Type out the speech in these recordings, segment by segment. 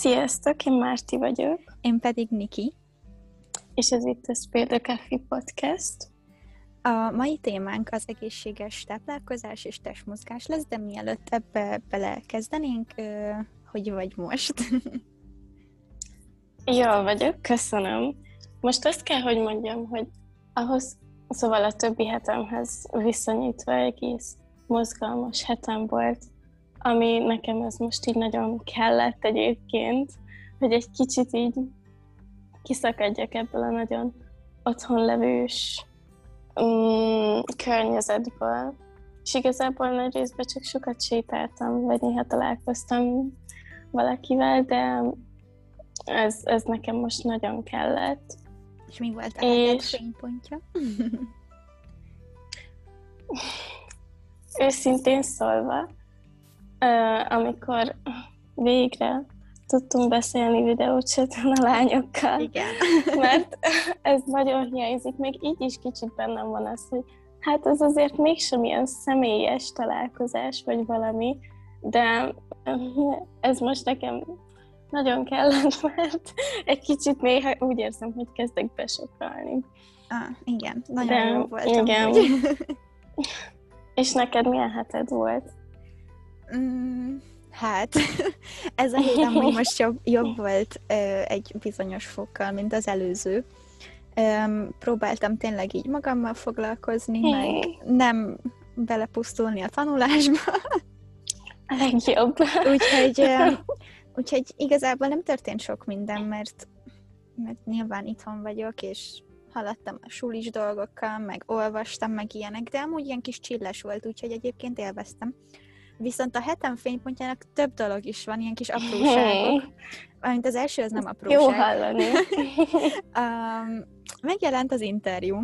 Sziasztok, én Márti vagyok. Én pedig Niki. És ez itt a the Coffee Podcast. A mai témánk az egészséges táplálkozás és testmozgás lesz, de mielőtt ebbe belekezdenénk, hogy vagy most? Jól vagyok, köszönöm. Most azt kell, hogy mondjam, hogy ahhoz, szóval a többi hetemhez viszonyítva egész mozgalmas hetem volt, ami nekem ez most így nagyon kellett egyébként, hogy egy kicsit így kiszakadjak ebből a nagyon otthonlevős um, környezetből. És igazából nagy részben csak sokat sétáltam, vagy néha találkoztam valakivel, de ez, ez nekem most nagyon kellett. És mi volt a és... fénypontja? Őszintén szólva, amikor végre tudtunk beszélni videócsaton a lányokkal. Igen. Mert ez nagyon hiányzik, még így is kicsit bennem van az, hogy hát ez azért mégsem ilyen személyes találkozás, vagy valami, de ez most nekem nagyon kellett, mert egy kicsit néha úgy érzem, hogy kezdek besokalni. Ah, igen, nagyon de, jó volt. Igen. És neked milyen heted volt? Mm, hát, ez a hét amúgy most jobb, jobb volt ö, egy bizonyos fokkal, mint az előző. Ö, próbáltam tényleg így magammal foglalkozni, meg nem belepusztulni a tanulásba. A legjobb. úgyhogy, ö, úgyhogy igazából nem történt sok minden, mert, mert nyilván itthon vagyok, és haladtam a sulis dolgokkal, meg olvastam, meg ilyenek, de amúgy ilyen kis csilles volt, úgyhogy egyébként élveztem. Viszont a hetem fénypontjának több dolog is van, ilyen kis apróságok. Mint az első, az nem apróság. Jó hallani. um, megjelent az interjú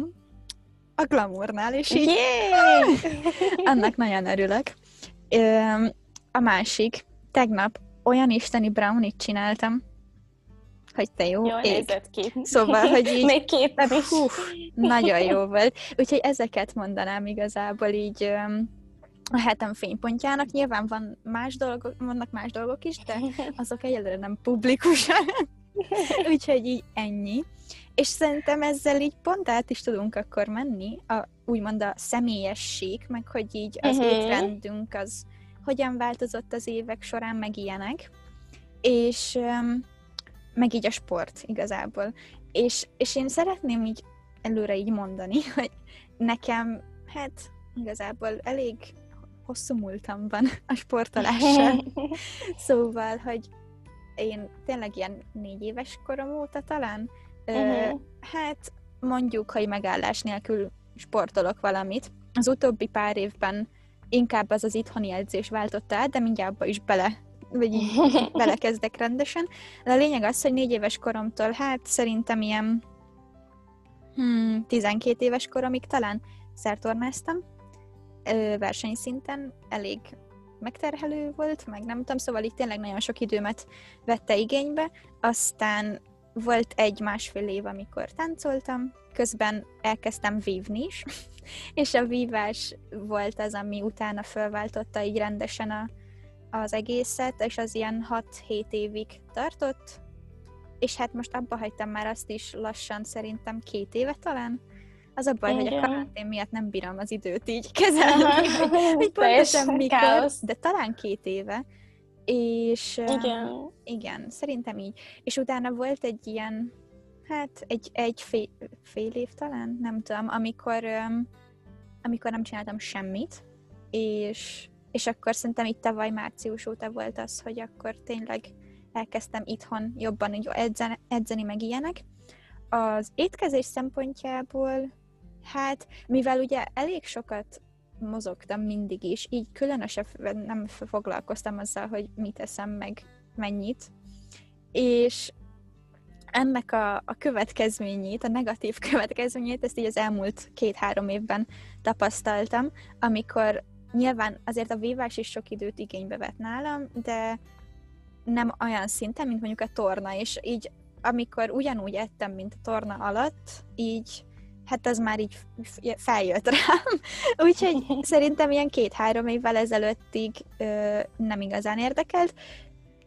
a Glamournál, és így annak nagyon örülök. Um, a másik, tegnap olyan isteni brownit csináltam, hogy te jó Jól ég. ki. Szóval, hogy így... Még képen is. Hú, nagyon jó volt. Úgyhogy ezeket mondanám igazából így um, a hetem fénypontjának. Nyilván van más dolgok, vannak más dolgok is, de azok egyelőre nem publikusan. Úgyhogy így ennyi. És szerintem ezzel így pont át is tudunk akkor menni, a, úgymond a személyesség, meg hogy így az uh-huh. étrendünk az hogyan változott az évek során, meg ilyenek. És um, meg így a sport igazából. És, és én szeretném így előre így mondani, hogy nekem, hát igazából elég hosszú múltam van a sportolással. szóval, hogy én tényleg ilyen négy éves korom óta talán, uh-huh. hát mondjuk, hogy megállás nélkül sportolok valamit. Az utóbbi pár évben inkább az az itthoni edzés váltotta át, de mindjárt abba is bele vagy így belekezdek rendesen. De a lényeg az, hogy négy éves koromtól, hát szerintem ilyen hmm, 12 éves koromig talán szertornáztam, versenyszinten elég megterhelő volt, meg nem tudom, szóval itt tényleg nagyon sok időmet vette igénybe. Aztán volt egy másfél év, amikor táncoltam, közben elkezdtem vívni is, és a vívás volt az, ami utána felváltotta így rendesen a, az egészet, és az ilyen 6-7 évig tartott, és hát most abba hagytam már azt is lassan, szerintem két éve talán, az a baj, Igen. hogy a karantén miatt nem bírom az időt így kezelni, hogy pontosan mikor, káosz. de talán két éve. És igen. Uh, igen, szerintem így. És utána volt egy ilyen, hát egy, egy fél, fél év talán, nem tudom, amikor, um, amikor nem csináltam semmit, és, és akkor szerintem itt tavaly március óta volt az, hogy akkor tényleg elkezdtem itthon jobban így edzeni, edzeni meg ilyenek. Az étkezés szempontjából Hát, mivel ugye elég sokat mozogtam mindig is, így különösebben nem foglalkoztam azzal, hogy mit eszem meg mennyit, és ennek a, a következményét, a negatív következményét, ezt így az elmúlt két-három évben tapasztaltam, amikor nyilván azért a vívás is sok időt igénybe vett nálam, de nem olyan szinten, mint mondjuk a torna, és így amikor ugyanúgy ettem, mint a torna alatt, így hát az már így feljött rám. Úgyhogy szerintem ilyen két-három évvel ezelőttig ö, nem igazán érdekelt.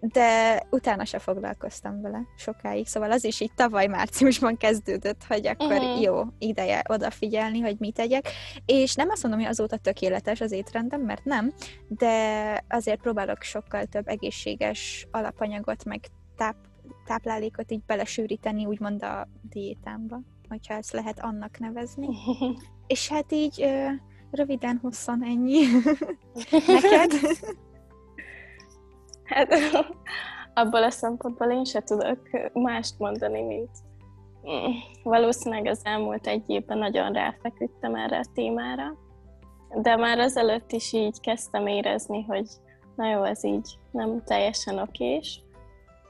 de utána se foglalkoztam vele sokáig, szóval az is így tavaly márciusban kezdődött, hogy akkor uh-huh. jó ideje odafigyelni, hogy mit tegyek, és nem azt mondom, hogy azóta tökéletes az étrendem, mert nem, de azért próbálok sokkal több egészséges alapanyagot, meg táp, táplálékot így belesűríteni, úgymond a diétámba, hogyha ezt lehet annak nevezni. és hát így röviden, hosszan ennyi. Neked? Hát abból a szempontból én se tudok mást mondani, mint mm, valószínűleg az elmúlt egy évben nagyon ráfeküdtem erre a témára, de már azelőtt is így kezdtem érezni, hogy na jó, ez így nem teljesen okés.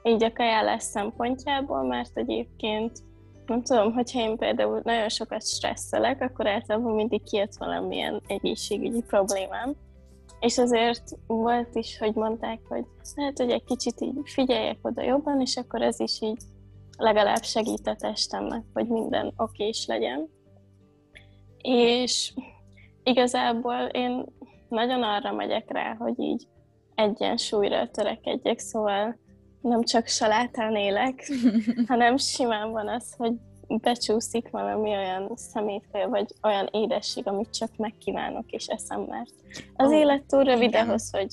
Így a kajálás szempontjából, mert egyébként nem tudom, hogyha én például nagyon sokat stresszelek, akkor általában mindig kijött valamilyen egészségügyi problémám. És azért volt is, hogy mondták, hogy lehet, hogy egy kicsit így figyeljek oda jobban, és akkor ez is így legalább segít a testemnek, hogy minden okés legyen. És igazából én nagyon arra megyek rá, hogy így egyensúlyra törekedjek, szóval nem csak salátán élek, hanem simán van az, hogy becsúszik valami olyan szemétfél, vagy olyan édesség, amit csak megkívánok és eszem, mert az oh, élet túl rövid ahhoz, hogy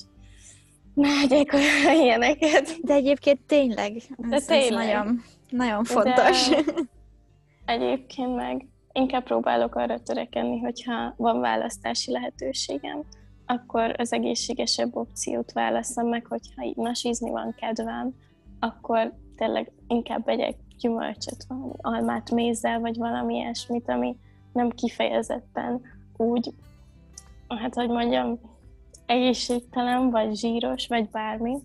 ne egyek olyan ilyeneket. De egyébként tényleg, ez, De tényleg. ez nagyon, nagyon fontos. De egyébként meg inkább próbálok arra törekedni, hogyha van választási lehetőségem, akkor az egészségesebb opciót válaszom meg, hogyha nasízni van kedvem, akkor tényleg inkább vegyek gyümölcsöt, valami almát mézzel, vagy valami ilyesmit, ami nem kifejezetten úgy, hát hogy mondjam, egészségtelen, vagy zsíros, vagy bármi.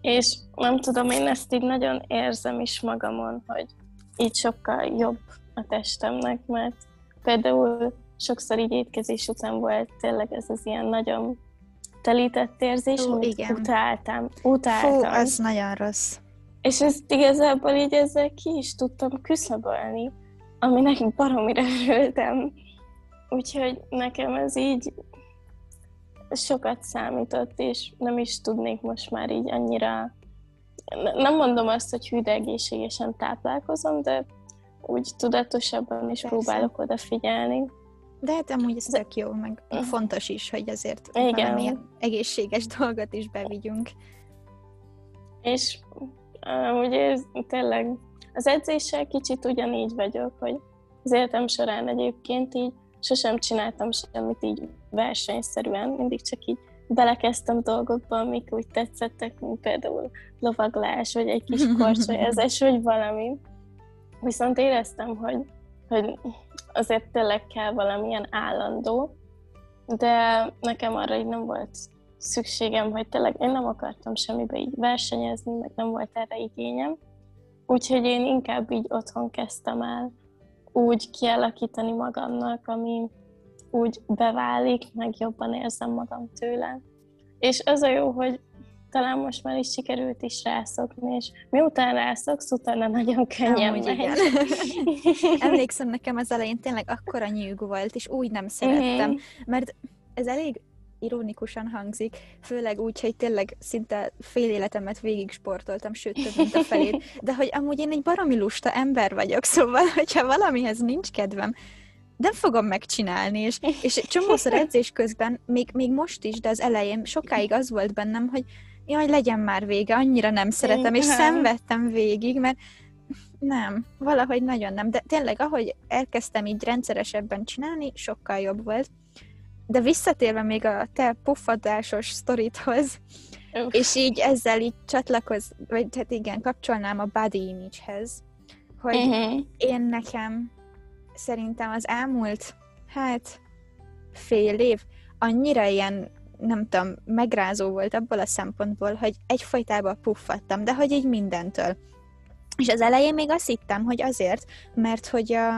És nem tudom, én ezt így nagyon érzem is magamon, hogy így sokkal jobb a testemnek, mert például sokszor így étkezés után volt tényleg ez az ilyen nagyon telített érzés, Ó, amit igen. utáltam. utáltam. Fú, az nagyon rossz. És ezt igazából így ezzel ki is tudtam küszöbölni, aminek baromira örültem. Úgyhogy nekem ez így sokat számított, és nem is tudnék most már így annyira... Nem mondom azt, hogy hű, egészségesen táplálkozom, de úgy tudatosabban is Persze. próbálok odafigyelni. De hát amúgy ez tök jó, meg fontos is, hogy azért Igen. valamilyen egészséges dolgot is bevigyünk. És Ugye ez tényleg az edzéssel kicsit ugyanígy vagyok, hogy az életem során egyébként így sosem csináltam semmit így versenyszerűen, mindig csak így belekezdtem dolgokba, amik úgy tetszettek, mint például lovaglás, vagy egy kis korcsolyázás, vagy valami. Viszont éreztem, hogy, hogy azért tényleg kell valamilyen állandó, de nekem arra így nem volt szükségem, hogy tényleg én nem akartam semmibe így versenyezni, meg nem volt erre igényem. Úgyhogy én inkább így otthon kezdtem el úgy kialakítani magamnak, ami úgy beválik, meg jobban érzem magam tőle. És az a jó, hogy talán most már is sikerült is rászokni, és miután rászoksz, utána nagyon könnyen megy. Igen. Emlékszem, nekem az elején tényleg akkora nyűg volt, és úgy nem szerettem, uh-huh. mert ez elég ironikusan hangzik, főleg úgy, hogy tényleg szinte fél életemet végig sportoltam, sőt több, mint a felét, de hogy amúgy én egy baromi lusta ember vagyok, szóval, hogyha valamihez nincs kedvem, nem fogom megcsinálni, és, és csomószor edzés közben, még, még most is, de az elején sokáig az volt bennem, hogy jaj, legyen már vége, annyira nem szeretem, és szenvedtem végig, mert nem, valahogy nagyon nem, de tényleg, ahogy elkezdtem így rendszeresebben csinálni, sokkal jobb volt. De visszatérve még a te puffadásos sztorithoz, Uf. és így ezzel így csatlakoz, vagy hát igen, kapcsolnám a body image-hez, hogy uh-huh. én nekem szerintem az elmúlt, hát fél év annyira ilyen nem tudom, megrázó volt abból a szempontból, hogy egyfajtában puffattam, de hogy így mindentől. És az elején még azt hittem, hogy azért, mert hogy a,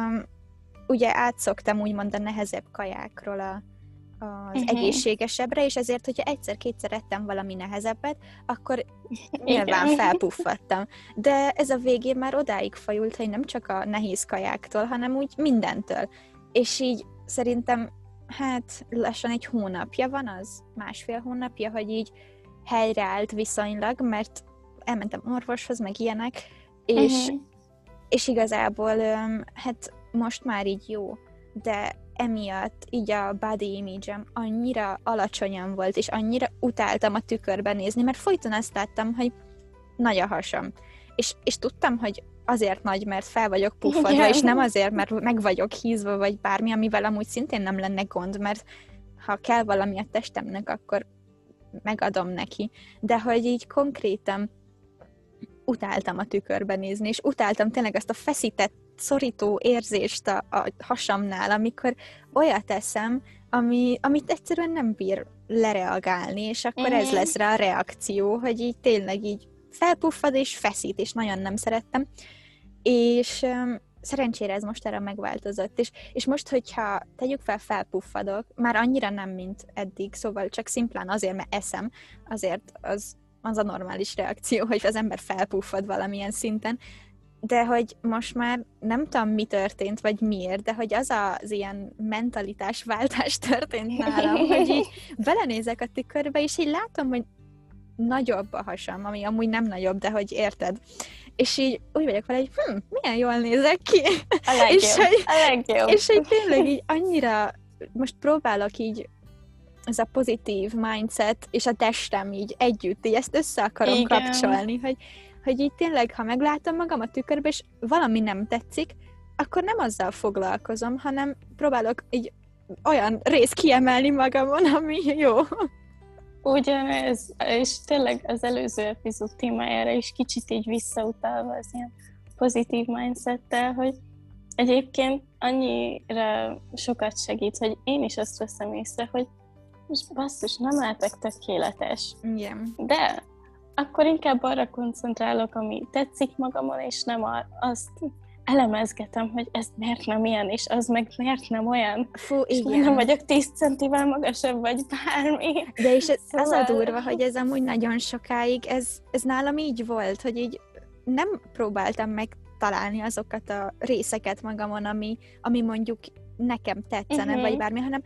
ugye átszoktam úgymond a nehezebb kajákról a, az uh-huh. egészségesebbre, és ezért, hogyha egyszer-kétszer ettem valami nehezebbet, akkor nyilván felpuffattam. De ez a végén már odáig fajult, hogy nem csak a nehéz kajáktól, hanem úgy mindentől. És így szerintem, hát lassan egy hónapja van az, másfél hónapja, hogy így helyreállt viszonylag, mert elmentem orvoshoz, meg ilyenek, és, uh-huh. és igazából hát most már így jó, de emiatt így a body image annyira alacsonyan volt, és annyira utáltam a tükörben nézni, mert folyton azt láttam, hogy nagy a hasam. És, és tudtam, hogy azért nagy, mert fel vagyok puffadva, Igen. és nem azért, mert meg vagyok hízva, vagy bármi, amivel amúgy szintén nem lenne gond, mert ha kell valami a testemnek, akkor megadom neki. De hogy így konkrétan utáltam a tükörbe nézni, és utáltam tényleg azt a feszített, szorító érzést a, a hasamnál, amikor olyat eszem, ami, amit egyszerűen nem bír lereagálni, és akkor mm. ez lesz rá a reakció, hogy így tényleg így felpuffad és feszít, és nagyon nem szerettem. És szerencsére ez most erre megváltozott, és, és most, hogyha tegyük fel, felpuffadok, már annyira nem, mint eddig, szóval csak szimplán azért, mert eszem, azért az, az a normális reakció, hogy az ember felpuffad valamilyen szinten, de hogy most már nem tudom, mi történt, vagy miért, de hogy az az ilyen mentalitásváltás történt nálam, hogy így belenézek a tükörbe, és így látom, hogy nagyobb a hasam, ami amúgy nem nagyobb, de hogy érted. És így úgy vagyok vele, hogy hm, milyen jól nézek ki. A legjobb, és, hogy, a legjobb. És hogy tényleg így annyira, most próbálok így ez a pozitív mindset és a testem így együtt, így ezt össze akarom Igen. kapcsolni, hogy, hogy így tényleg, ha meglátom magam a tükörbe, és valami nem tetszik, akkor nem azzal foglalkozom, hanem próbálok így olyan részt kiemelni magamon, ami jó. Ugyanez, és tényleg az előző epizód témájára is kicsit így visszautalva az ilyen pozitív mindsettel, hogy egyébként annyira sokat segít, hogy én is azt veszem észre, hogy most basszus, nem lehetek tökéletes. Igen. De akkor inkább arra koncentrálok, ami tetszik magamon, és nem azt elemezgetem, hogy ez miért nem ilyen, és az meg miért nem olyan. Fú, és igen. nem vagyok 10 centivel magasabb, vagy bármi. De és ez, szóval... az a durva, hogy ez amúgy nagyon sokáig, ez, ez nálam így volt, hogy így nem próbáltam meg találni azokat a részeket magamon, ami, ami mondjuk nekem tetszene, uh-huh. vagy bármi, hanem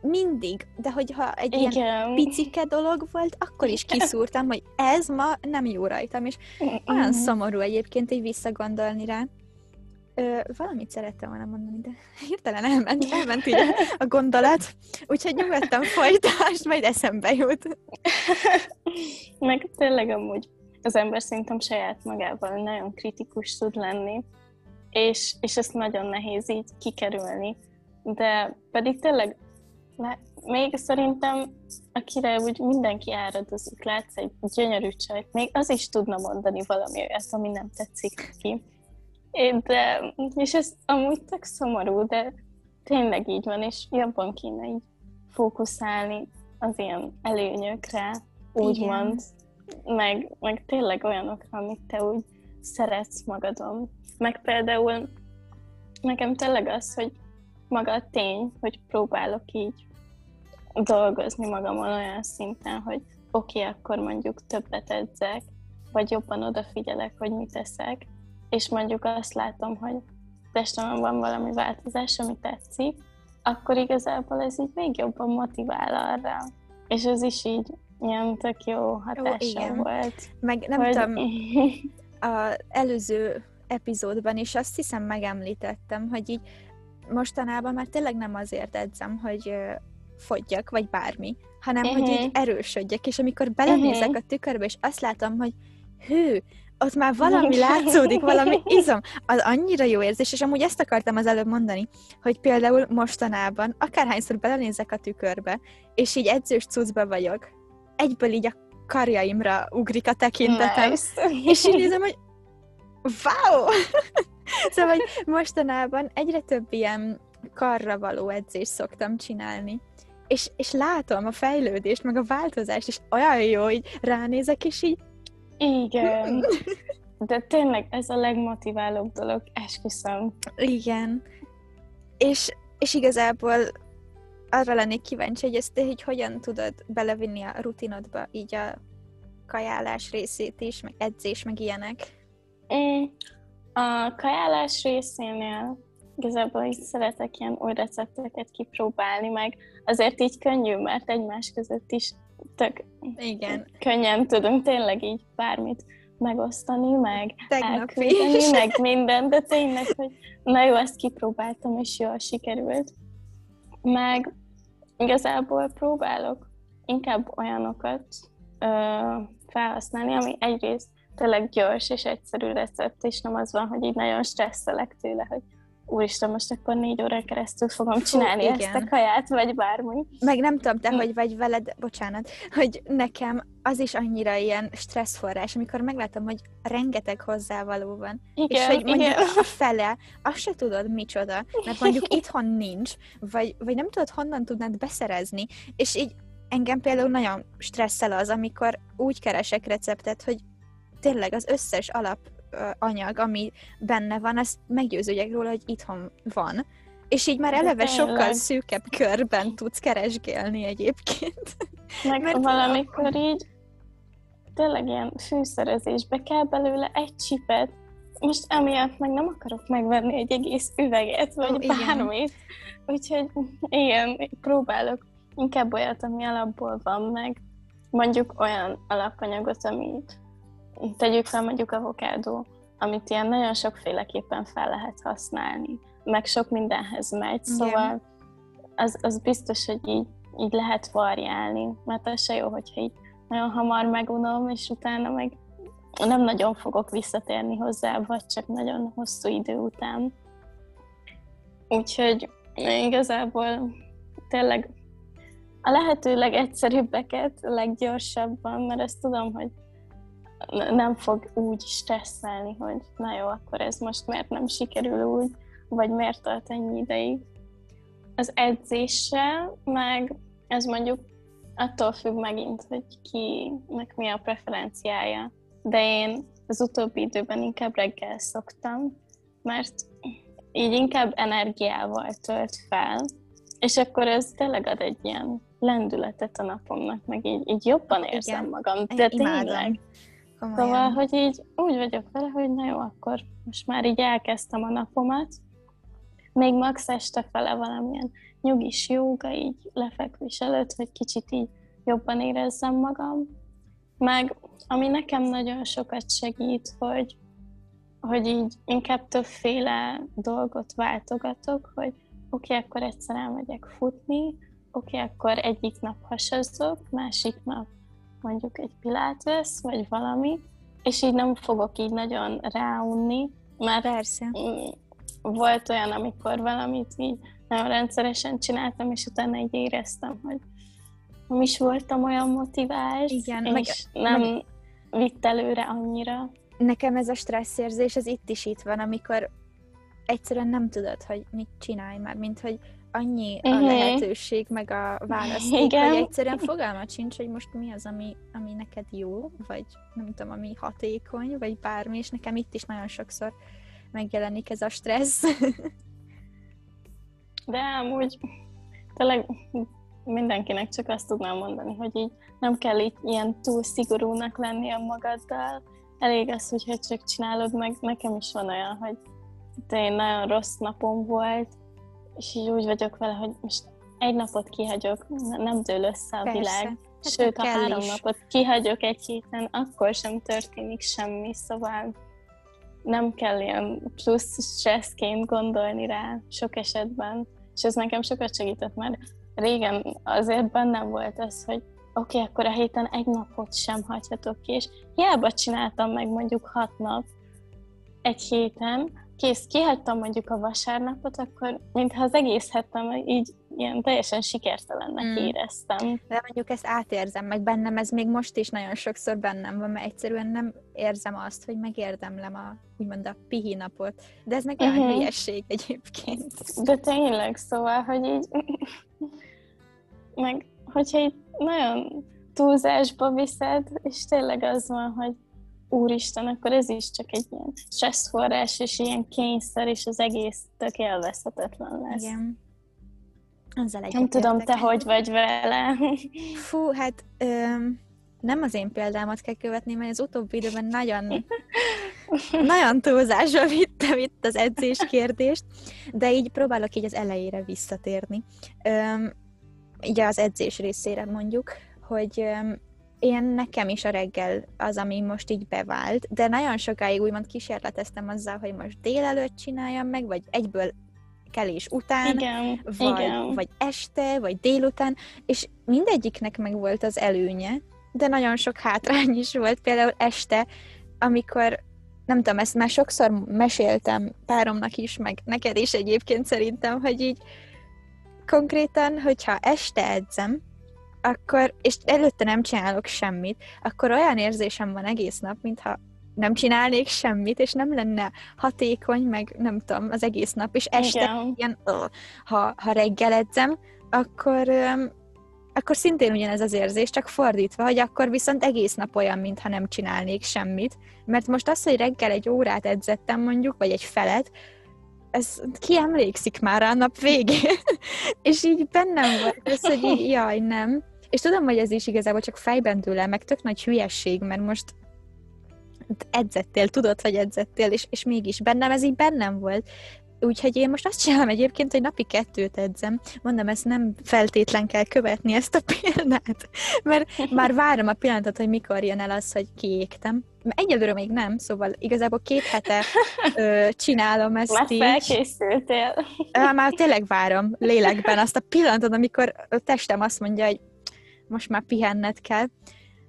mindig, de hogyha egy Igen. ilyen picike dolog volt, akkor is kiszúrtam, hogy ez ma nem jó rajtam, és olyan uh-huh. szomorú egyébként így visszagondolni rá. Ö, valamit szerettem volna mondani, de hirtelen elment, elment így a, gondolat, úgyhogy nyugodtan folytást, majd eszembe jut. Meg tényleg amúgy az ember szerintem saját magával nagyon kritikus tud lenni, és, és ezt nagyon nehéz így kikerülni. De pedig tényleg le, még szerintem, akire úgy mindenki áradozik, látsz egy gyönyörű csajt, még az is tudna mondani valami olyat, ami nem tetszik ki. De, és ez amúgy tök szomorú, de tényleg így van, és jobban kéne így fókuszálni az ilyen előnyökre, úgymond, meg, meg tényleg olyanokra, amit te úgy szeretsz magadon. Meg például nekem tényleg az, hogy maga a tény, hogy próbálok így dolgozni magamon olyan szinten, hogy oké, okay, akkor mondjuk többet edzek, vagy jobban odafigyelek, hogy mit teszek, és mondjuk azt látom, hogy testemben van valami változás, ami tetszik, akkor igazából ez így még jobban motivál arra. És ez is így ilyen tök jó hatása volt. Meg nem hogy... tudom, a előző epizódban is azt hiszem megemlítettem, hogy így mostanában már tényleg nem azért edzem, hogy fogyjak, vagy bármi, hanem uh-huh. hogy így mhm. erősödjek, és amikor belenézek uh-huh. a tükörbe, és azt látom, hogy hű, ott már valami látszódik, valami izom, az annyira jó érzés, és amúgy ezt akartam az előbb mondani, hogy például mostanában, akárhányszor belenézek a tükörbe, és így edzős cuccba vagyok, egyből így a karjaimra ugrik a tekintetem, nice. és így nézem, hogy wow! szóval, hogy mostanában egyre több ilyen karra való edzést szoktam csinálni, és, és látom a fejlődést, meg a változást, és olyan jó, hogy ránézek, és így... Igen. De tényleg ez a legmotiválóbb dolog, esküszöm. Igen. És, és igazából arra lennék kíváncsi, hogy ezt te így hogyan tudod belevinni a rutinodba, így a kajálás részét is, meg edzés, meg ilyenek. Mm. A kajálás részénél igazából így szeretek ilyen új recepteket kipróbálni, meg azért így könnyű, mert egymás között is tök Igen. könnyen tudunk tényleg így bármit megosztani, meg Tegnap elküldeni, meg minden, de tényleg, hogy na jó, ezt kipróbáltam, és jól sikerült. Meg igazából próbálok inkább olyanokat ö, felhasználni, ami egyrészt tényleg gyors és egyszerű recept, és nem az van, hogy így nagyon stresszelek tőle, hogy úristen, most akkor négy óra keresztül fogom csinálni Fú, ezt a kaját, vagy bármi. Meg nem tudom, te Mm. hogy vagy veled, bocsánat, hogy nekem az is annyira ilyen stresszforrás, amikor meglátom, hogy rengeteg hozzávaló van, Igen, és hogy mondjuk igen. a fele, azt se tudod micsoda, mert mondjuk itthon nincs, vagy, vagy nem tudod honnan tudnád beszerezni, és így engem például nagyon stresszel az, amikor úgy keresek receptet, hogy tényleg az összes alap anyag, ami benne van, azt meggyőződjek róla, hogy itthon van. És így már eleve sokkal szűkebb körben tudsz keresgélni egyébként. Meg Mert valamikor így tényleg ilyen fűszerezésbe kell belőle egy csipet, most emiatt meg nem akarok megvenni egy egész üveget, vagy oh, bármit. Úgyhogy igen, próbálok inkább olyat, ami alapból van meg. Mondjuk olyan alapanyagot, amit tegyük fel mondjuk avokádó, amit ilyen nagyon sokféleképpen fel lehet használni, meg sok mindenhez megy, Igen. szóval az, az biztos, hogy így, így lehet variálni, mert az se jó, hogyha így nagyon hamar megunom, és utána meg nem nagyon fogok visszatérni hozzá, vagy csak nagyon hosszú idő után. Úgyhogy igazából tényleg a lehető legegyszerűbbeket, leggyorsabban, mert ezt tudom, hogy nem fog úgy stresszelni, hogy na jó, akkor ez most miért nem sikerül úgy, vagy miért tart ennyi ideig. Az edzéssel, meg ez mondjuk attól függ megint, hogy kinek mi a preferenciája. De én az utóbbi időben inkább reggel szoktam, mert így inkább energiával tölt fel, és akkor ez tényleg ad egy ilyen lendületet a napomnak, meg így, így jobban érzem Igen. magam. De Én imádom. Komolyan. Szóval, hogy így úgy vagyok vele, hogy na jó, akkor most már így elkezdtem a napomat, még max este fele valamilyen nyugis jóga, így lefekvés előtt, hogy kicsit így jobban érezzem magam. Meg ami nekem nagyon sokat segít, hogy, hogy így inkább többféle dolgot váltogatok, hogy oké, okay, akkor egyszer elmegyek futni, oké, okay, akkor egyik nap hasazok, másik nap mondjuk egy pilates, vagy valami, és így nem fogok így nagyon ráunni, mert Persze. mm, volt olyan, amikor valamit így nagyon rendszeresen csináltam, és utána így éreztem, hogy nem is voltam olyan motivált, Igen, és meg- nem meg- vitt előre annyira. Nekem ez a stresszérzés, ez itt is itt van, amikor egyszerűen nem tudod, hogy mit csinálj már, mint hogy annyi a Mhm. lehetőség, meg a választék, Igen. hogy egyszerűen fogalmat sincs, hogy most mi az, ami, ami neked jó, vagy nem tudom, ami hatékony, vagy bármi, és nekem itt is nagyon sokszor megjelenik ez a stressz. De amúgy tényleg mindenkinek csak azt tudnám mondani, hogy így nem kell így ilyen túl szigorúnak lenni a magaddal. Elég az, hogyha csak csinálod meg. Nekem is van olyan, hogy én nagyon rossz napom volt, és így úgy vagyok vele, hogy most egy napot kihagyok, nem dől össze a Persze. világ. Hát Sőt, ha három is. napot kihagyok egy héten, akkor sem történik semmi, szóval nem kell ilyen plusz stresszként gondolni rá sok esetben. És ez nekem sokat segített, mert régen azért bennem volt az, hogy oké, okay, akkor a héten egy napot sem hagyhatok ki, és hiába csináltam meg mondjuk hat nap egy héten, kész, kihagytam mondjuk a vasárnapot, akkor mintha az egész hetem így ilyen teljesen sikertelennek Mm. éreztem. De mondjuk ezt átérzem, meg bennem ez még most is nagyon sokszor bennem van, mert egyszerűen nem érzem azt, hogy megérdemlem a, úgymond a pihi napot. De ez meg olyan Mhm. hülyesség egyébként. De tényleg, szóval, hogy így... Meg, hogyha így nagyon túlzásba viszed, és tényleg az van, hogy úristen, akkor ez is csak egy ilyen stresszforrás, és ilyen kényszer, és az egész tök élvezhetetlen lesz. Igen. Azzal Nem tudom, te hogy vagy vele. Fú, hát öm, nem az én példámat kell követni, mert az utóbbi időben nagyon nagyon túlzásra vittem itt az edzés kérdést, de így próbálok így az elejére visszatérni. Üm, ugye az edzés részére mondjuk, hogy üm, én nekem is a reggel az, ami most így bevált, de nagyon sokáig úgymond kísérleteztem azzal, hogy most délelőtt csináljam meg, vagy egyből kelés után, Igen, vagy, igen. vagy este, vagy délután, és mindegyiknek meg volt az előnye, de nagyon sok hátrány is volt, például este, amikor nem tudom, ezt már sokszor meséltem páromnak is, meg neked is egyébként szerintem, hogy így konkrétan, hogyha este edzem, akkor, és előtte nem csinálok semmit, akkor olyan érzésem van egész nap, mintha nem csinálnék semmit, és nem lenne hatékony, meg nem tudom, az egész nap, és este Igen. ilyen, ha, ha reggel edzem, akkor, akkor szintén ugyanez az érzés, csak fordítva, hogy akkor viszont egész nap olyan, mintha nem csinálnék semmit, mert most az, hogy reggel egy órát edzettem mondjuk, vagy egy felet, ez ki emlékszik már a nap végén, és így bennem volt ez, hogy így, jaj, nem. És tudom, hogy ez is igazából csak fejben dől el, meg tök nagy hülyesség, mert most edzettél, tudod, hogy edzettél, és, és mégis bennem ez így bennem volt. Úgyhogy én most azt csinálom egyébként, hogy napi kettőt edzem. Mondom, ezt nem feltétlen kell követni ezt a példát, mert már várom a pillanatot, hogy mikor jön el az, hogy kiégtem. Egyelőre még nem, szóval igazából két hete ö, csinálom ezt Már így. felkészültél. Már tényleg várom lélekben azt a pillanatot, amikor a testem azt mondja, hogy most már pihenned kell.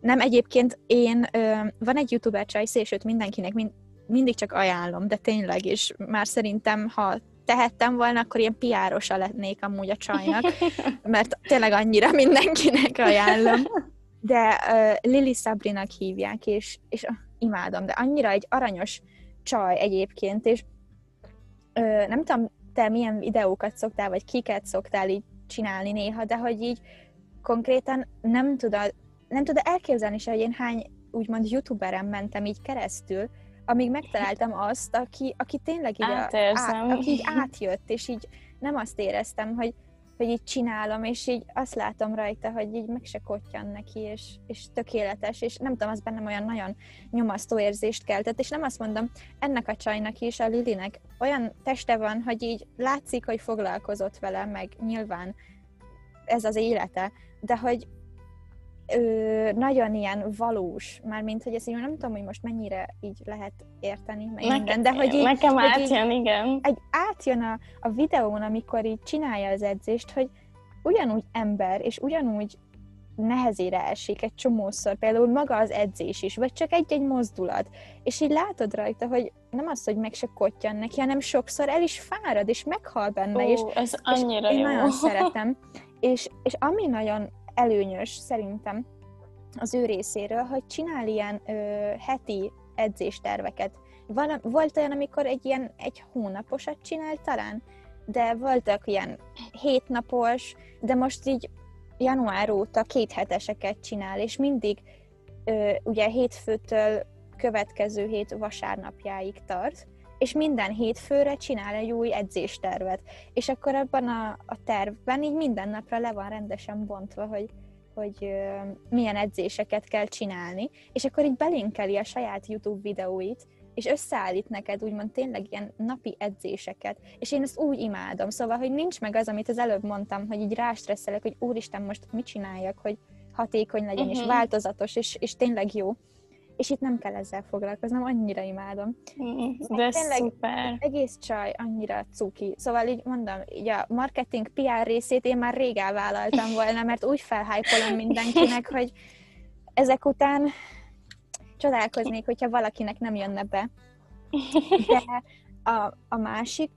Nem, egyébként én, ö, van egy youtuber csajsz, és őt mindenkinek mind, mindig csak ajánlom, de tényleg, és már szerintem, ha tehettem volna, akkor ilyen piárosa lennék amúgy a csajnak, mert tényleg annyira mindenkinek ajánlom. De uh, Lili Sabrinak hívják, és, és imádom, de annyira egy aranyos csaj egyébként, és uh, nem tudom, te milyen videókat szoktál, vagy kiket szoktál így csinálni néha, de hogy így konkrétan nem tudod, nem tudod elképzelni se, hogy én hány úgymond youtuberen mentem így keresztül, amíg megtaláltam azt, aki, aki tényleg így, a, á, aki így átjött, és így nem azt éreztem, hogy, hogy így csinálom, és így azt látom rajta, hogy így meg se kottyan neki, és, és tökéletes, és nem tudom, az bennem olyan nagyon nyomasztó érzést keltett, és nem azt mondom, ennek a csajnak is, a Lilinek olyan teste van, hogy így látszik, hogy foglalkozott vele, meg nyilván ez az élete, de hogy ő nagyon ilyen valós, mármint, hogy ezt így nem tudom, hogy most mennyire így lehet érteni, meg Neke- minden, de hogy így, Nekem hogy így- átjön, igen. egy átjön a, a videón, amikor így csinálja az edzést, hogy ugyanúgy ember, és ugyanúgy nehezére esik egy csomószor, például maga az edzés is, vagy csak egy-egy mozdulat, és így látod rajta, hogy nem az, hogy meg se kottyan neki, hanem sokszor el is fárad, és meghal benne, és, Ó, ez és annyira én jó. nagyon szeretem. És, és ami nagyon előnyös szerintem az ő részéről, hogy csinál ilyen ö, heti edzésterveket. Van, volt olyan, amikor egy ilyen egy hónaposat csinált talán, de voltak ilyen hétnapos, de most így január óta két heteseket csinál, és mindig ö, ugye hétfőtől következő hét vasárnapjáig tart, és minden hétfőre csinál egy új edzéstervet. És akkor abban a, a tervben így minden napra le van rendesen bontva, hogy, hogy milyen edzéseket kell csinálni, és akkor így belinkeli a saját YouTube videóit, és összeállít neked úgymond tényleg ilyen napi edzéseket, és én ezt úgy imádom, szóval, hogy nincs meg az, amit az előbb mondtam, hogy így rástresszelek, hogy úristen, most mit csináljak, hogy hatékony legyen, uh-huh. és Mhm. változatos, és, és tényleg jó. És itt nem kell ezzel foglalkoznom, annyira imádom. Mm, De Tényleg- szuper. Egész csaj annyira cuki. Szóval így mondom, így a marketing PR részét én már rég elvállaltam volna, mert úgy felhájpolom mindenkinek, hogy ezek után csodálkoznék, hogyha valakinek nem jönne be. De a, a másik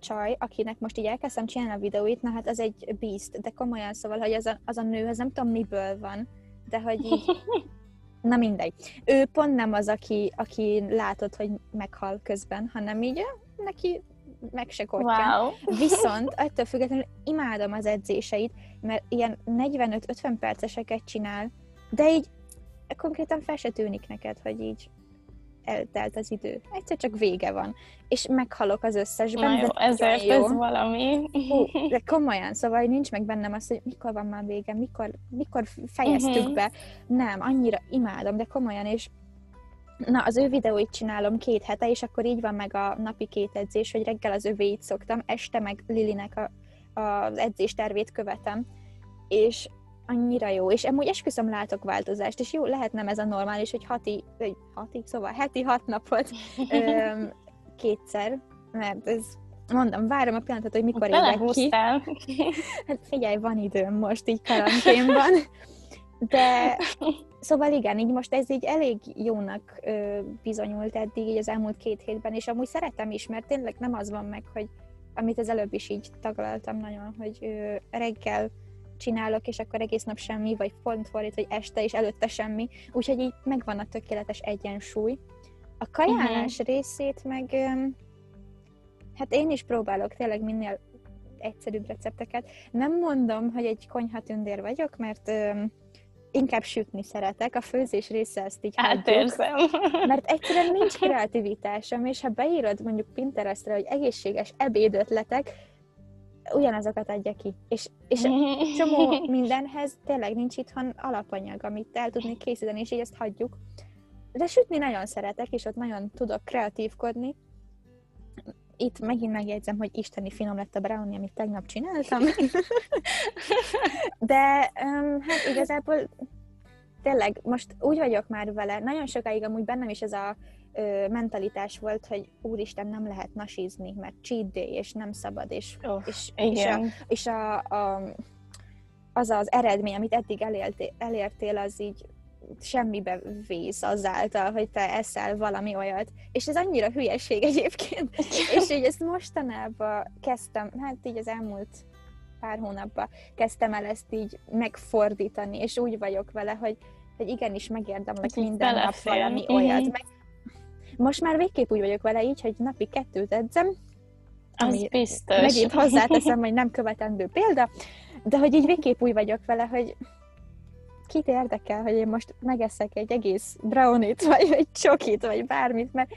csaj, akinek most így elkezdtem csinálni a videóit, na hát az egy beast, de komolyan szóval, hogy az a, az a nő, az nem tudom miből van, de hogy így, na mindegy. Ő pont nem az, aki, aki látod, hogy meghal közben, hanem így neki meg se. Wow. Viszont ettől függetlenül imádom az edzéseit, mert ilyen 45-50 perceseket csinál, de így konkrétan fel se tűnik neked, hogy így eltelt az idő. Egyszer csak vége van. És meghalok az összesben. Na de jó, nagyon ezért jó. ez valami. Hú, de komolyan, szóval nincs meg bennem az, hogy mikor van már vége, mikor, mikor fejeztük Mhm. be. Nem, annyira imádom, de komolyan, és Na, az ő videóit csinálom két hete, és akkor így van meg a napi két edzés, hogy reggel az övéit szoktam, este meg Lilinek a, a, edzéstervét követem, és annyira jó, és amúgy esküszöm látok változást, és jó, lehet nem ez a normális, hogy hati, vagy hati, szóval heti hat napot öm, kétszer, mert ez mondom, várom a pillanatot, hogy mikor ébredek ki. Hát figyelj, van időm most így karanténban. De szóval igen, így most ez így elég jónak ö, bizonyult eddig így az elmúlt két hétben, és amúgy szeretem is, mert tényleg nem az van meg, hogy amit az előbb is így taglaltam nagyon, hogy ö, reggel csinálok, és akkor egész nap semmi, vagy pont fordít, vagy este, és előtte semmi. Úgyhogy így megvan a tökéletes egyensúly. A kajálás uh-huh. részét meg, hát én is próbálok tényleg minél egyszerűbb recepteket. Nem mondom, hogy egy konyhatündér vagyok, mert inkább sütni szeretek, a főzés része ezt így Átérzem. Mert egyszerűen nincs kreativitásom, és ha beírod mondjuk Pinterestre, hogy egészséges ebédötletek, ugyanazokat adja ki. És, és csomó mindenhez tényleg nincs itthon alapanyag, amit el tudni készíteni, és így ezt hagyjuk. De sütni nagyon szeretek, és ott nagyon tudok kreatívkodni. Itt megint megjegyzem, hogy isteni finom lett a brownie, amit tegnap csináltam. De um, hát igazából tényleg most úgy vagyok már vele, nagyon sokáig amúgy bennem is ez a ö, mentalitás volt, hogy úristen, nem lehet nasizni, mert cheat day, és nem szabad, és, oh, és, és, a, és a, a, az az eredmény, amit eddig elértél, elértél, az így semmibe vész azáltal, hogy te eszel valami olyat. És ez annyira hülyeség egyébként. és így ezt mostanában kezdtem, hát így az elmúlt pár hónapban kezdtem el ezt így megfordítani, és úgy vagyok vele, hogy, hogy igenis megérdemlek minden nap valami olyat. Meg most már végképp úgy vagyok vele így, hogy napi kettőt edzem. Az biztos. Megint hozzáteszem, hogy nem követendő példa, de hogy így végképp úgy vagyok vele, hogy kit érdekel, hogy én most megeszek egy egész brownit, vagy egy csokit, vagy bármit, mert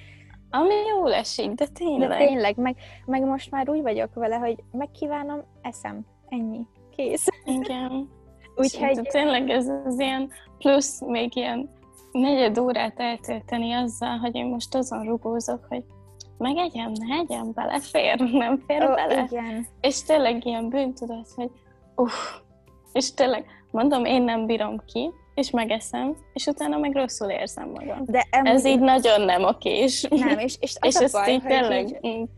ami jól esik, de tényleg. De tényleg, meg, meg most már úgy vagyok vele, hogy megkívánom, eszem. Ennyi. Kész. Igen. Úgyhogy... Tényleg ez az ilyen plusz még ilyen negyed órát eltölteni azzal, hogy én most azon rugózok, hogy megegyem, ne egyem, belefér, nem fér oh, bele. Igen. És tényleg ilyen bűntudat, hogy uff, és tényleg mondom, én nem bírom ki, és megeszem, és utána meg rosszul érzem magam. De em- Ez így nagyon nem okés. Nem, és, és az és a baj, így tényleg... Így,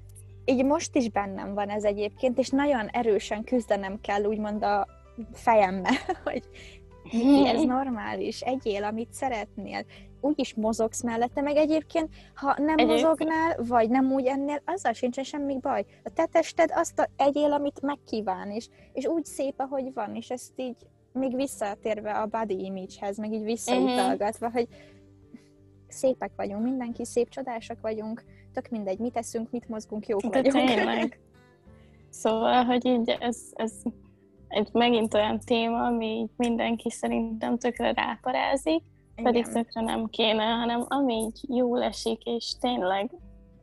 így most is bennem van ez egyébként, és nagyon erősen küzdenem kell úgymond a fejemmel, hogy Miki, ez normális, egyél, amit szeretnél. Úgy is mozogsz mellette, meg egyébként, ha nem egyébként. mozognál, vagy nem úgy ennél, azzal sincsen semmi baj. A te tested azt a egyél, amit megkíván, és, és úgy szép, ahogy van, és ezt így még visszatérve a body image-hez, meg így visszautalgatva, hogy szépek vagyunk, mindenki szép, csodásak vagyunk, tök mindegy, mit teszünk, mit mozgunk, jók De vagyunk. Tényleg. Szóval, hogy így ez, ez egy megint olyan téma, ami mindenki szerintem tökre ráparázik, Igen. pedig tökre nem kéne, hanem ami így jól esik, és tényleg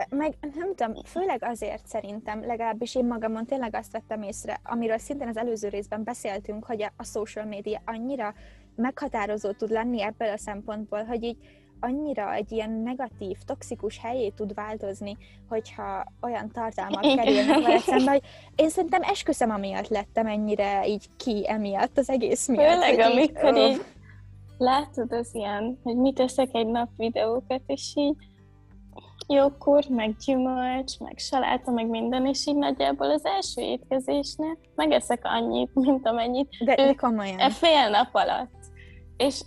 meg nem tudom, főleg azért szerintem, legalábbis én magamon tényleg azt vettem észre, amiről szintén az előző részben beszéltünk, hogy a social media annyira meghatározó tud lenni ebből a szempontból, hogy így annyira egy ilyen negatív, toxikus helyé tud változni, hogyha olyan tartalmak kerülnek vele szembe, hogy én szerintem esküszöm, amiatt lettem ennyire így ki emiatt az egész miatt. Főleg, amikor így, így látod az ilyen, hogy mit teszek egy nap videókat, és így jókor, meg gyümölcs, meg saláta, meg minden, és így nagyjából az első étkezésnél megeszek annyit, mint amennyit De ő komolyan. E fél nap alatt és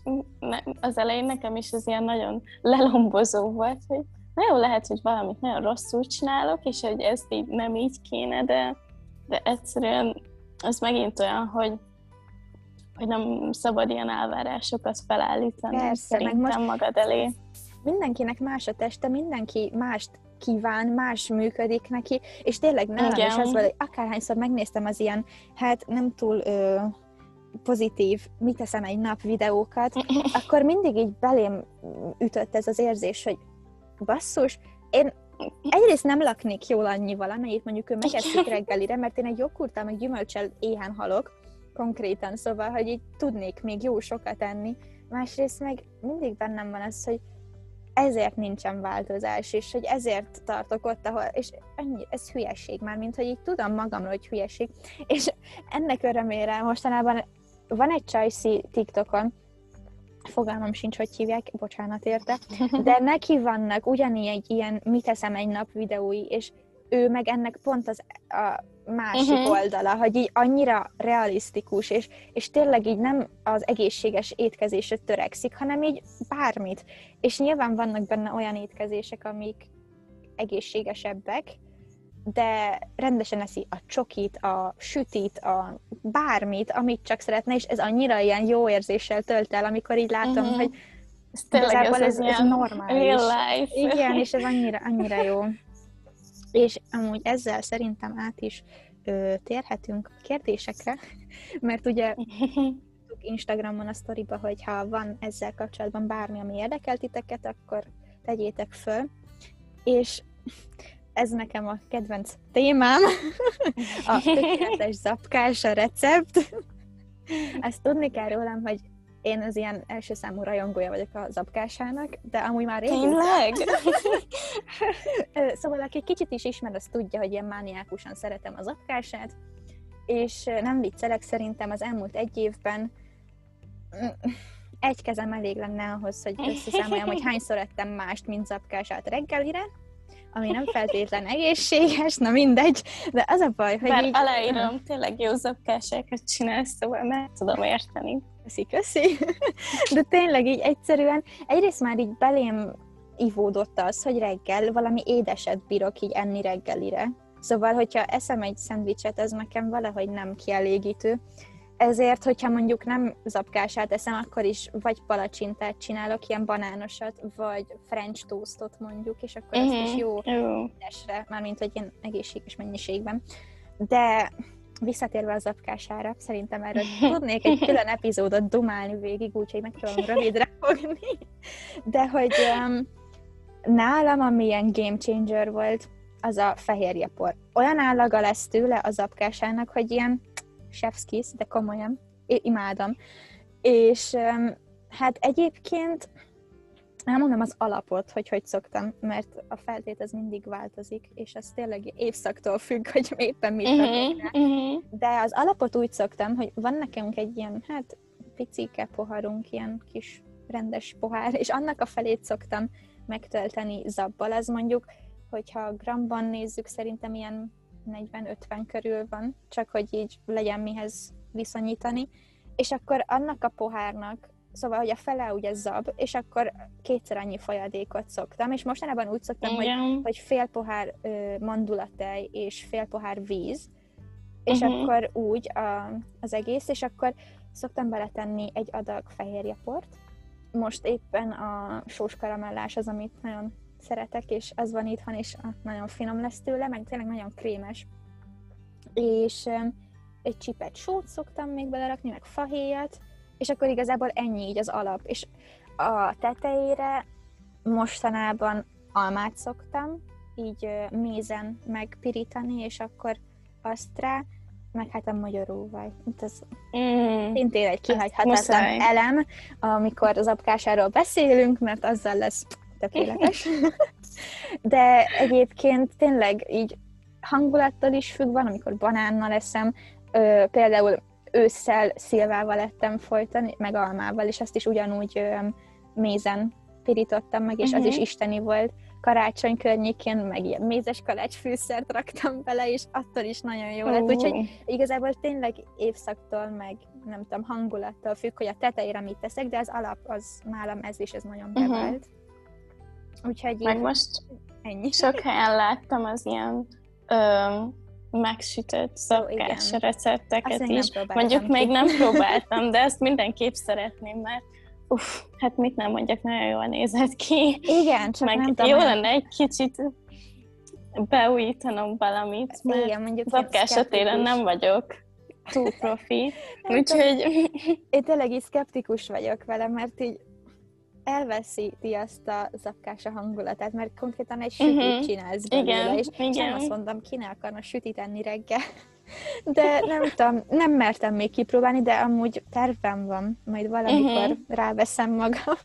az elején nekem is ez ilyen nagyon lelombozó volt, hogy na jó, lehet, hogy valamit nagyon rosszul csinálok, és hogy ezt így nem így kéne, de, de egyszerűen az megint olyan, hogy hogy nem szabad ilyen elvárásokat felállítani Persze, szerintem meg most magad elé. Mindenkinek más a teste, mindenki mást kíván, más működik neki, és tényleg nálam Igen. is az volt, hogy akárhányszor megnéztem az ilyen, hát nem túl ö, pozitív, mit teszem egy nap videókat, akkor mindig így belém ütött ez az érzés, hogy basszus, én egyrészt nem laknék jól annyival, amennyit mondjuk ő megeszik reggelire, mert én egy jogurttal, meg gyümölcsel éhen halok, konkrétan, szóval, hogy így tudnék még jó sokat enni. Másrészt meg mindig bennem van az, hogy ezért nincsen változás, és hogy ezért tartok ott, ahol, és ennyi, ez hülyeség már, mint hogy így tudom magamról, hogy hülyeség, és ennek örömére mostanában van egy csajszi TikTokon, fogalmam sincs, hogy hívják, bocsánat érte, de neki vannak ugyanígy egy ilyen mit teszem egy nap videói, és ő meg ennek pont az a másik uh-huh. oldala, hogy így annyira realisztikus, és, és tényleg így nem az egészséges étkezésre törekszik, hanem így bármit. És nyilván vannak benne olyan étkezések, amik egészségesebbek, de rendesen eszi a csokit, a sütit, a bármit, amit csak szeretne, és ez annyira ilyen jó érzéssel tölt el, amikor így látom, uh-huh. hogy ez tényleg ez, ez, ez normális. Real life. Igen, és ez annyira, annyira jó. És amúgy ezzel szerintem át is ö, térhetünk a kérdésekre, mert ugye Instagramon a sztoriba, hogy ha van ezzel kapcsolatban bármi, ami érdekel titeket, akkor tegyétek föl. És ez nekem a kedvenc témám, a tökéletes zapkás, a recept. Ezt tudni kell rólam, hogy én az ilyen első számú rajongója vagyok a zapkásának, de amúgy már régóta... Tényleg? szóval aki kicsit is ismer, az tudja, hogy ilyen mániákusan szeretem az zapkását, és nem viccelek, szerintem az elmúlt egy évben egy kezem elég lenne ahhoz, hogy összeszámoljam, hogy hányszor ettem mást, mint zapkását reggelire, ami nem feltétlen egészséges, na mindegy, de az a baj, hogy Bár így... aláírom, tényleg jó zapkásákat csinálsz, szóval meg tudom érteni. Köszi, köszi. De tényleg így egyszerűen, egyrészt már így belém ivódott az, hogy reggel valami édeset bírok így enni reggelire. Szóval, hogyha eszem egy szendvicset, ez nekem valahogy nem kielégítő. Ezért, hogyha mondjuk nem zapkását eszem, akkor is vagy palacsintát csinálok, ilyen banánosat, vagy french toastot mondjuk, és akkor uh-huh. ezt is jó édesre, mármint hogy ilyen egészséges mennyiségben. De visszatérve az zapkására, szerintem erről tudnék egy külön epizódot dumálni végig, úgyhogy megpróbálom rövidre fogni. De hogy um, nálam, ami ilyen game changer volt, az a fehérjepor. Olyan állaga lesz tőle az zapkásának, hogy ilyen chef's kiss, de komolyan, imádom. És hát egyébként elmondom az alapot, hogy hogy szoktam, mert a feltét ez mindig változik, és ez tényleg évszaktól függ, hogy éppen mit uh-huh, uh-huh. De az alapot úgy szoktam, hogy van nekünk egy ilyen, hát picike poharunk, ilyen kis rendes pohár, és annak a felét szoktam megtölteni zabbal. Az mondjuk, hogyha gramban nézzük, szerintem ilyen 40-50 körül van, csak hogy így legyen mihez viszonyítani. És akkor annak a pohárnak Szóval, hogy a fele ugye zab, és akkor kétszer annyi folyadékot szoktam, és mostanában úgy szoktam, hogy, hogy fél pohár ö, mandulatej és fél pohár víz, és uh-huh. akkor úgy a, az egész, és akkor szoktam beletenni egy adag fehérjeport. Most éppen a sós karamellás az, amit nagyon szeretek, és az van itthon, és nagyon finom lesz tőle, meg tényleg nagyon krémes. És egy csipet sót szoktam még belerakni, meg fahéjat, és akkor igazából ennyi így az alap. És a tetejére mostanában almát szoktam, így mézen megpirítani, és akkor azt rá, meg hát a magyaróvaj. Ez mm. szintén egy kihagyhatatlan elem, amikor az apkásáról beszélünk, mert azzal lesz tökéletes. De egyébként tényleg így hangulattal is függ, van, amikor banánnal eszem, ö, például ősszel szilvával ettem folyton, meg almával, és azt is ugyanúgy ö, mézen pirítottam meg, és uh-huh. az is mhm. isteni volt. Karácsony környékén meg ilyen mézes kalácsfűszert raktam bele, és attól is nagyon jó lett. Uh. Úgyhogy igazából tényleg évszaktól, meg nem tudom, hangulattól függ, hogy a tetejére mit teszek, de az alap az nálam ez is, ez nagyon mhm. bevált. Uh-huh. Úgyhogy meg most ennyi. Sok helyen láttam az ilyen öm, megsütött szapkás oh, recepteket Azt is. Mondjuk ki. még nem próbáltam, de ezt mindenképp szeretném, mert uff, hát mit nem mondjak, nagyon jól nézett ki. Igen, csak Meg nem. Jó lenne egy kicsit beújítanom valamit, mert Igen, mondjuk zapkás téren nem vagyok túl profi, úgyhogy... Én tényleg is szkeptikus vagyok vele, mert így elveszíti azt a zapkás a hangulatát, mert konkrétan egy sütét uh-huh. csinálsz belőle, igen, és igen. nem azt mondom, ne akarna sütit enni reggel. De nem tudom, nem mertem még kipróbálni, de amúgy tervem van, majd valamikor uh-huh. ráveszem magam.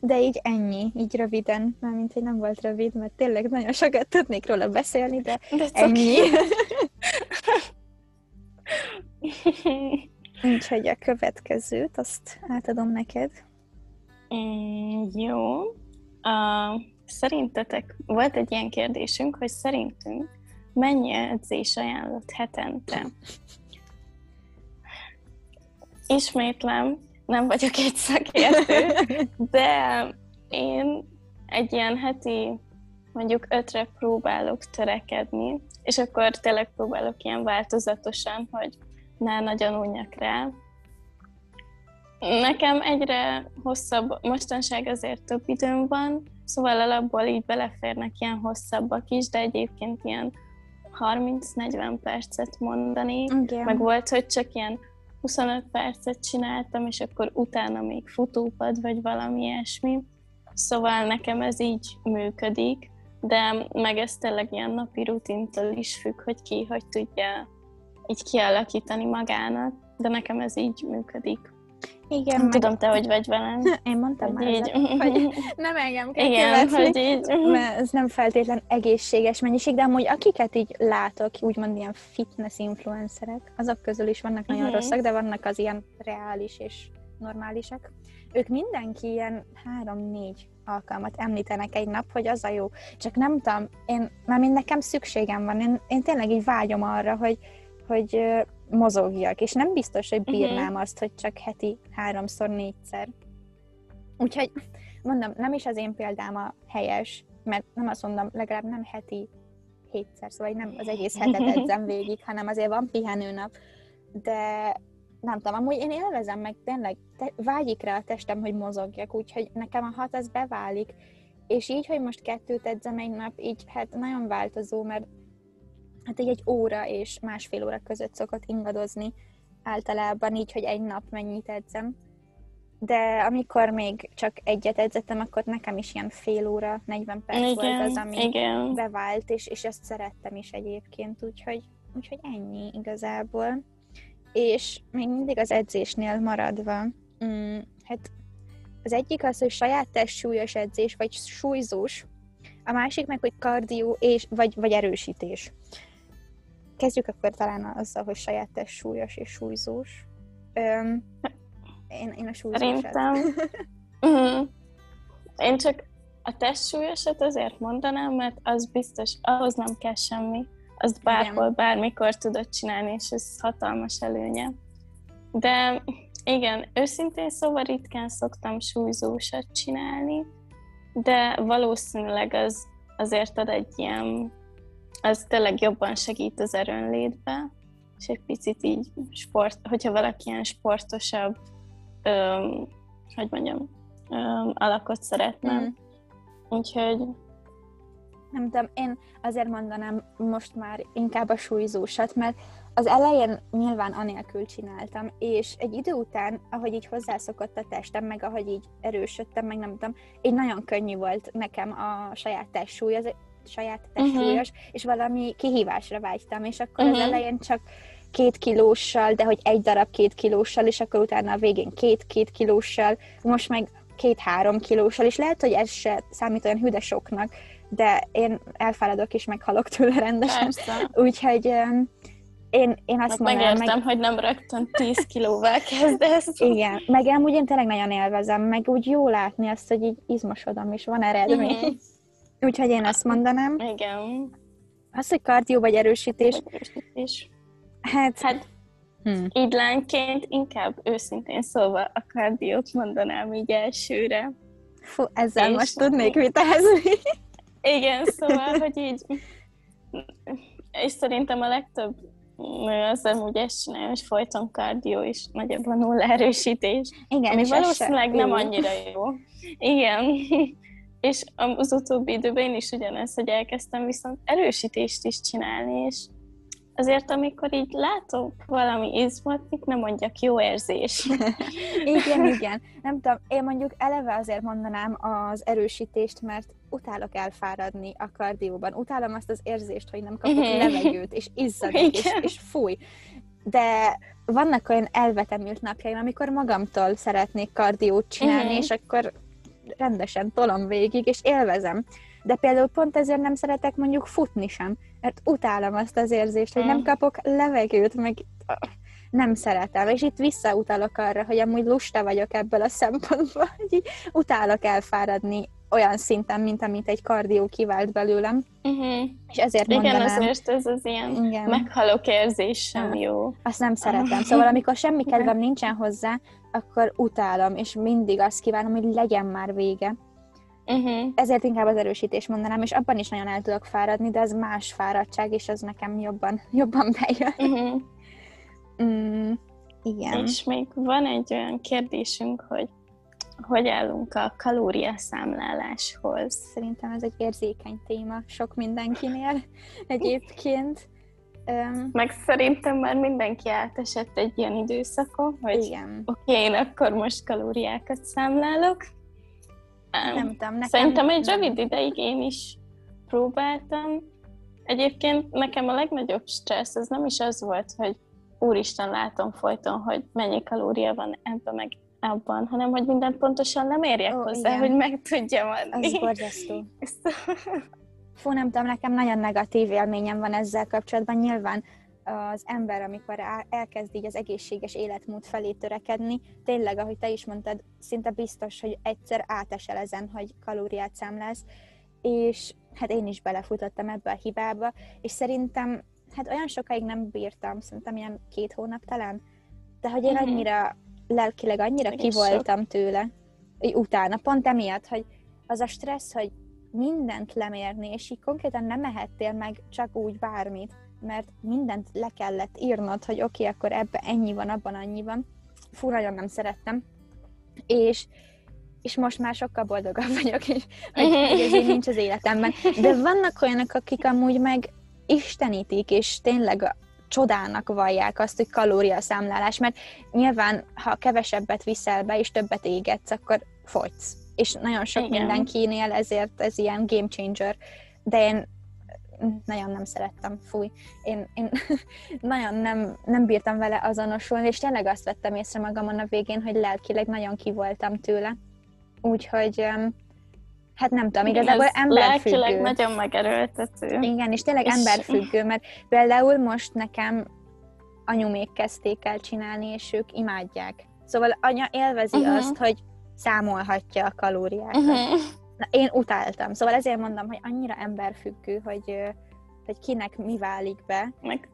De így ennyi, így röviden, mint hogy nem volt rövid, mert tényleg nagyon sokat tudnék róla beszélni, de, de ennyi. Úgyhogy a következőt, azt átadom neked. Mm, jó. Uh, szerintetek, volt egy ilyen kérdésünk, hogy szerintünk mennyi edzés ajánlott hetente? Ismétlem, nem vagyok egy szakértő, de én egy ilyen heti mondjuk ötre próbálok törekedni, és akkor tényleg próbálok ilyen változatosan, hogy ne nagyon unjak rá. Nekem egyre hosszabb, mostanság azért több időm van, szóval alapból így beleférnek ilyen hosszabbak is, de egyébként ilyen 30-40 percet mondani, okay. meg volt, hogy csak ilyen 25 percet csináltam, és akkor utána még futópad, vagy valami ilyesmi. Szóval nekem ez így működik, de meg ez tényleg ilyen napi rutintől is függ, hogy ki hogy tudja így kialakítani magának, de nekem ez így működik. Igen, nem meg... tudom, te hogy vagy velem. Én mondtam hogy már így. Ezzel, hogy nem engem kell Igen, hogy így. Mert ez nem feltétlen egészséges mennyiség, de amúgy akiket így látok, úgymond ilyen fitness influencerek, azok közül is vannak nagyon uh-huh. rosszak, de vannak az ilyen reális és normálisak. Ők mindenki ilyen három-négy alkalmat említenek egy nap, hogy az a jó. Csak nem tudom, én, már mind nekem szükségem van, én, én tényleg így vágyom arra, hogy, hogy mozogjak, és nem biztos, hogy mhm. bírnám uh-huh. azt, hogy csak heti háromszor, négyszer. Úgyhogy mondom, nem is az én példám a helyes, mert nem azt mondom, legalább nem heti hétszer, szóval nem az egész hetet edzem végig, hanem azért van pihenőnap, de nem tudom, amúgy én élvezem meg, tényleg te, vágyik rá a testem, hogy mozogjak, úgyhogy nekem a hat az beválik, és így, hogy most kettőt edzem egy nap, így hát nagyon változó, mert hát egy, egy óra és másfél óra között szokott ingadozni általában így, hogy egy nap mennyit edzem. De amikor még csak egyet edzettem, akkor nekem is ilyen fél óra, 40 perc igen, volt az, ami igen. bevált, és, és ezt szerettem is egyébként, úgyhogy, úgyhogy ennyi igazából. És még mindig az edzésnél maradva, mm, hát az egyik az, hogy saját testsúlyos edzés, vagy súlyzós, a másik meg, hogy kardió és, vagy, vagy erősítés. Kezdjük akkor talán azzal, hogy saját test súlyos és súlyzós. Öm, én, én a súlyzós. Szerintem. uh-huh. Én csak a testsúlyosat azért mondanám, mert az biztos, ahhoz nem kell semmi. Azt bárhol, igen. bármikor tudod csinálni, és ez hatalmas előnye. De igen, őszintén szóval ritkán szoktam súlyzósat csinálni, de valószínűleg az azért ad egy ilyen az tényleg jobban segít az erőnlétbe, és egy picit így sport, hogyha valaki ilyen sportosabb, öm, hogy mondjam, öm, alakot szeretne. Mm. Úgyhogy... Nem tudom, én azért mondanám most már inkább a súlyzósat, mert az elején nyilván anélkül csináltam, és egy idő után, ahogy így hozzászokott a testem, meg ahogy így erősödtem, meg nem tudom, így nagyon könnyű volt nekem a saját testsúly, az saját testsúlyos, uh-huh. és valami kihívásra vágytam, és akkor uh-huh. az mhm. elején csak két kilóssal, de hogy egy darab két kilóssal, és akkor utána a végén két-két kilóssal, most meg két-három kilóssal, és lehet, hogy ez se számít olyan hüde soknak, de én elfáradok és meghalok tőle rendesen. Úgyhogy um, én, én azt hát mondom... Megértem, meg... hogy nem rögtön 10 kilóval kezdesz. Igen, meg amúgy én tényleg nagyon élvezem, meg úgy jó látni azt, hogy így izmosodom, és van eredmény. Uh-huh. Úgyhogy én ezt mondanám. Igen. Az, hogy kardió vagy erősítés. erősítés. Hát, hát hmm. így lányként inkább őszintén szóval a kardiót mondanám így elsőre. Fú, ezzel és most tudnék vitázni. Igen, szóval, hogy így és szerintem a legtöbb nő az amúgy ezt csinálja, hogy folyton kardió is, nagyjából nulla erősítés. Igen, ami valószínűleg nem annyira jó. Igen. És az utóbbi időben én is ugyanez, hogy elkezdtem viszont erősítést is csinálni, és azért, amikor így látok valami izmot, nem mondjak jó érzés. igen, igen. Nem tudom, én mondjuk eleve azért mondanám az erősítést, mert utálok elfáradni a kardióban. Utálom azt az érzést, hogy nem kapok mhm. levegőt, és izzadok, és, és fúj. De vannak olyan elvetemült napjaim, amikor magamtól szeretnék kardiót csinálni, uh-huh. és akkor rendesen tolom végig, és élvezem. De például pont ezért nem szeretek mondjuk futni sem, mert utálom azt az érzést, hogy nem mm. kapok levegőt, meg nem szeretem. És itt visszautalok arra, hogy amúgy lusta vagyok ebből a szempontból, hogy így utálok elfáradni olyan szinten, mint amit egy kardió kivált belőlem. Uh-huh. És ezért Igen, mondanám... azért ez az ilyen Igen. meghalok érzés sem jó. Azt nem szeretem. Szóval amikor semmi kedvem nincsen hozzá, akkor utálom, és mindig azt kívánom, hogy legyen már vége. Uh-huh. Ezért inkább az erősítés mondanám, és abban is nagyon el tudok fáradni, de az más fáradtság, és az nekem jobban, jobban bejön. Uh-huh. Mm, igen. És még van egy olyan kérdésünk, hogy hogy állunk a kalóriaszámláláshoz? Szerintem ez egy érzékeny téma sok mindenkinél egyébként. Meg szerintem már mindenki átesett egy ilyen időszakon, hogy igen. oké, okay, én akkor most kalóriákat számlálok. Um, nem tudom, nekem... Szerintem egy rövid ideig én is próbáltam. Egyébként nekem a legnagyobb stressz az nem is az volt, hogy úristen látom folyton, hogy mennyi kalória van ebben meg abban, hanem hogy mindent pontosan nem érjek Ó, hozzá, igen. hogy meg tudjam adni. Az borzasztó. Fú, nem tudom, nekem nagyon negatív élményem van ezzel kapcsolatban. Nyilván az ember, amikor elkezd így az egészséges életmód felé törekedni, tényleg, ahogy te is mondtad, szinte biztos, hogy egyszer átesel ezen, hogy kalóriát számlálsz, és hát én is belefutottam ebbe a hibába, és szerintem hát olyan sokáig nem bírtam, szerintem ilyen két hónap talán, de hogy én uh-huh. annyira lelkileg annyira ki voltam tőle, utána, pont emiatt, hogy az a stressz, hogy mindent lemérni, és így konkrétan nem mehettél meg csak úgy bármit, mert mindent le kellett írnod, hogy oké, okay, akkor ebbe ennyi van, abban annyi van. Fú, nagyon nem szerettem. És, és most már sokkal boldogabb vagyok, és, hogy, hogy ez nincs az életemben. De vannak olyanok, akik amúgy meg istenítik, és tényleg csodának vallják azt, hogy kalóriaszámlálás, mert nyilván, ha kevesebbet viszel be, és többet égetsz, akkor fogysz. És nagyon sok Igen. mindenkinél ezért ez ilyen game changer. De én nagyon nem szerettem, fúj. Én, én nagyon nem, nem bírtam vele azonosulni, és tényleg azt vettem észre magamon a végén, hogy lelkileg nagyon kivoltam tőle. Úgyhogy hát nem tudom, igazából Ez emberfüggő. Lelkileg nagyon megerőltető. Igen, és tényleg és... emberfüggő, mert például most nekem anyumék kezdték el csinálni, és ők imádják. Szóval anya élvezi uh-huh. azt, hogy számolhatja a kalóriákat. Uh-huh. Na, én utáltam. Szóval ezért mondom, hogy annyira emberfüggő, hogy, hogy kinek mi válik be. Meg,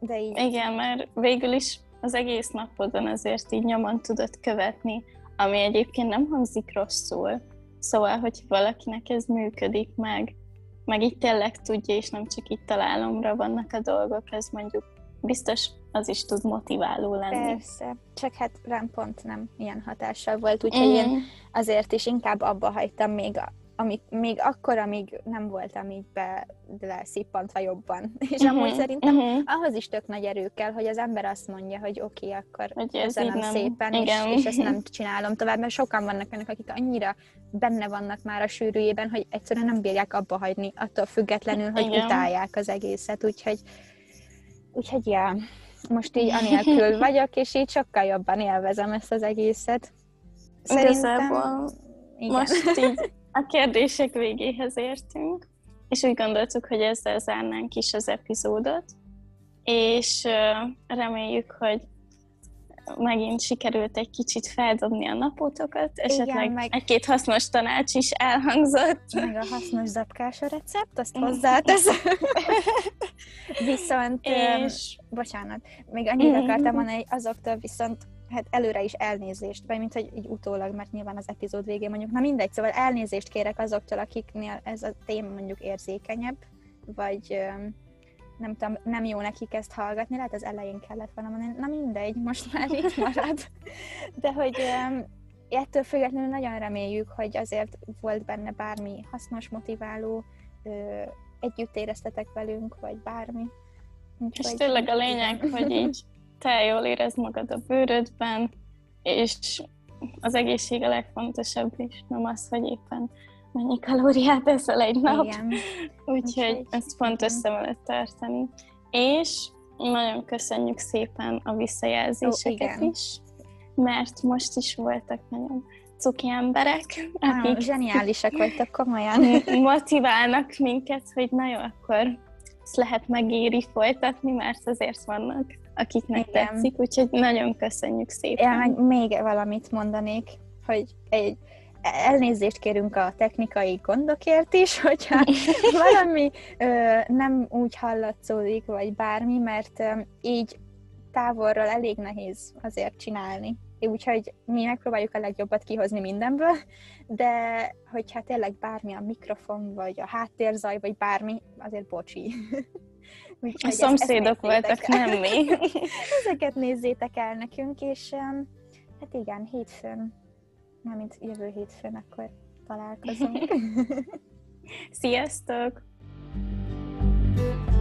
de így... Igen, mert végül is az egész napodon azért így nyomon tudod követni, ami egyébként nem hangzik rosszul, Szóval, hogy valakinek ez működik meg, meg itt tényleg tudja, és nem csak itt találomra vannak a dolgok, ez mondjuk biztos az is tud motiváló lenni. Persze, csak hát rám pont nem ilyen hatással volt, úgyhogy mm. én azért is inkább abba hagytam még amíg, még akkor, amíg nem voltam így be leszippantva jobban. És uh-huh, amúgy szerintem uh-huh. ahhoz is tök nagy erő kell, hogy az ember azt mondja, hogy oké, okay, akkor hogy köszönöm nem, szépen, és, és ezt nem csinálom tovább, mert sokan vannak önök, akik annyira benne vannak már a sűrűjében, hogy egyszerűen nem bírják abba hagyni, attól függetlenül, hogy igen. utálják az egészet, úgyhogy úgyhogy ja, most így anélkül vagyok, és így sokkal jobban élvezem ezt az egészet. Szerintem... Igen. Most így a kérdések végéhez értünk, és úgy gondoltuk, hogy ezzel zárnánk is az epizódot, és reméljük, hogy megint sikerült egy kicsit feldobni a napotokat, esetleg Igen, meg... egy-két hasznos tanács is elhangzott. Meg a hasznos zapkás a recept, azt hozzáteszem. viszont, és... bocsánat, még annyit akartam mondani, hogy azoktól viszont hát előre is elnézést, vagy mint hogy így utólag, mert nyilván az epizód végén mondjuk, na mindegy, szóval elnézést kérek azoktól, akiknél ez a téma mondjuk érzékenyebb, vagy nem tudom, nem jó nekik ezt hallgatni, lehet az elején kellett volna mondani, na mindegy, most már itt marad. De hogy ettől függetlenül nagyon reméljük, hogy azért volt benne bármi hasznos, motiváló, együtt éreztetek velünk, vagy bármi. Úgyhogy és tényleg a lényeg, hogy így te jól érezd magad a bőrödben, és az egészség a legfontosabb, és nem az, hogy éppen mennyi kalóriát eszel egy nap. Igen. Úgyhogy ezt fontos szem előtt tartani. És nagyon köszönjük szépen a visszajelzéseket oh, is, mert most is voltak nagyon cuki emberek, akik zseniálisak vagytok, komolyan. motiválnak minket, hogy na jó, akkor ezt lehet megéri folytatni, mert azért vannak, akiknek Igen. tetszik, úgyhogy nagyon köszönjük szépen. Ja, még valamit mondanék, hogy egy elnézést kérünk a technikai gondokért is, hogyha valami ö, nem úgy hallatszódik, vagy bármi, mert ö, így távolról elég nehéz azért csinálni. Úgyhogy mi megpróbáljuk a legjobbat kihozni mindenből, de hogyha tényleg bármi a mikrofon, vagy a háttérzaj, vagy bármi, azért bocsi. Úgyhogy a szomszédok voltak, el. nem mi. ezeket nézzétek el nekünk, és um, hát igen, hétfőn, mint jövő hétfőn akkor találkozunk. Sziasztok! thank you